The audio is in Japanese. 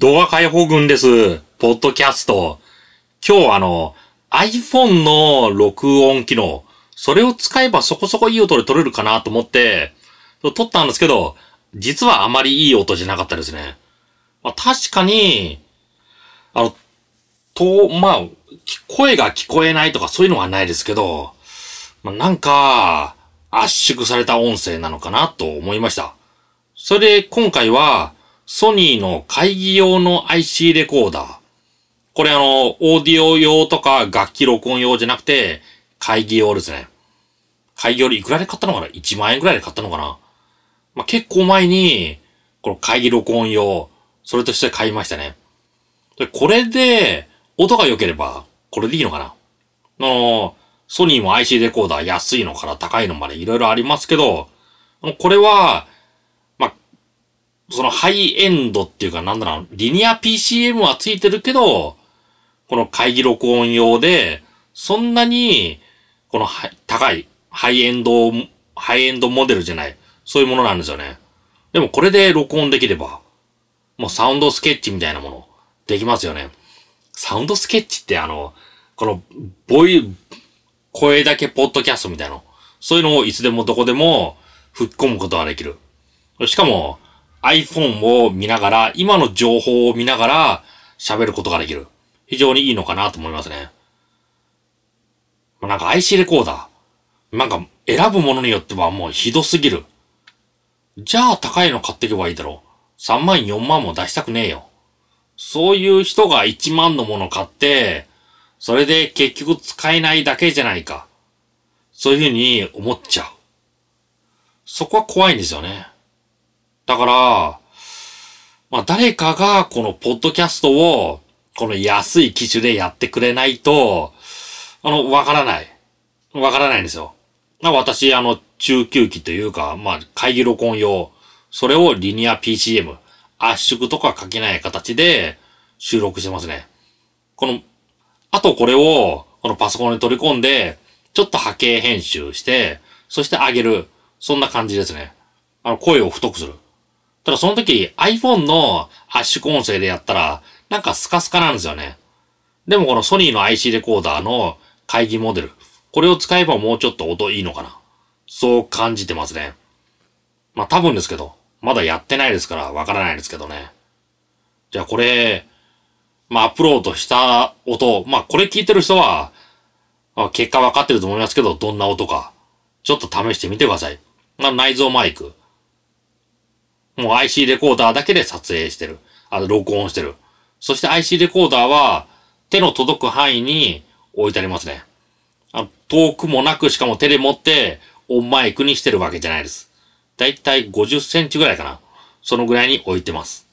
動画解放軍です。ポッドキャスト。今日はあの、iPhone の録音機能、それを使えばそこそこいい音で撮れるかなと思って、撮ったんですけど、実はあまりいい音じゃなかったですね。まあ、確かに、あの、と、まあ、声が聞こえないとかそういうのはないですけど、まあ、なんか、圧縮された音声なのかなと思いました。それで今回は、ソニーの会議用の IC レコーダー。これあの、オーディオ用とか楽器録音用じゃなくて、会議用ですね。会議用でいくらで買ったのかな ?1 万円くらいで買ったのかな？まあ、結構前に、この会議録音用、それとして買いましたね。で、これで、音が良ければ、これでいいのかな？あの、ソニーも IC レコーダー安いのから高いのまでいろいろありますけど、これは、そのハイエンドっていうかなんだろう、リニア PCM はついてるけど、この会議録音用で、そんなに、この高い、ハイエンド、ハイエンドモデルじゃない、そういうものなんですよね。でもこれで録音できれば、もうサウンドスケッチみたいなもの、できますよね。サウンドスケッチってあの、この、ボイ、声だけポッドキャストみたいなの。そういうのをいつでもどこでも吹っ込むことができる。しかも iPhone を見ながら、今の情報を見ながら喋ることができる。非常にいいのかなと思いますね。なんか IC レコーダー。なんか選ぶものによってはもうひどすぎる。じゃあ高いの買っていけばいいだろう。3万4万も出したくねえよ。そういう人が1万のもの買って、それで結局使えないだけじゃないか。そういうふうに思っちゃう。そこは怖いんですよね。だから、まあ誰かがこのポッドキャストをこの安い機種でやってくれないと、あの、わからない。わからないんですよ。まあ私、あの、中級機というか、まあ会議録音用、それをリニア PCM、圧縮とか書けない形で収録してますね。このあとこれを、このパソコンに取り込んで、ちょっと波形編集して、そして上げる。そんな感じですね。あの、声を太くする。ただその時 iPhone の圧縮音声でやったら、なんかスカスカなんですよね。でもこのソニーの IC レコーダーの会議モデル。これを使えばもうちょっと音いいのかな。そう感じてますね。まあ多分ですけど、まだやってないですからわからないですけどね。じゃあこれ、まあ、アップロードした音、まあ、これ聞いてる人は、まあ、結果分かってると思いますけど、どんな音か、ちょっと試してみてください。まあ、内蔵マイク。もう IC レコーダーだけで撮影してる。あの、録音してる。そして IC レコーダーは、手の届く範囲に置いてありますね。あの遠くもなく、しかも手で持って、オンマイクにしてるわけじゃないです。だいたい50センチぐらいかな。そのぐらいに置いてます。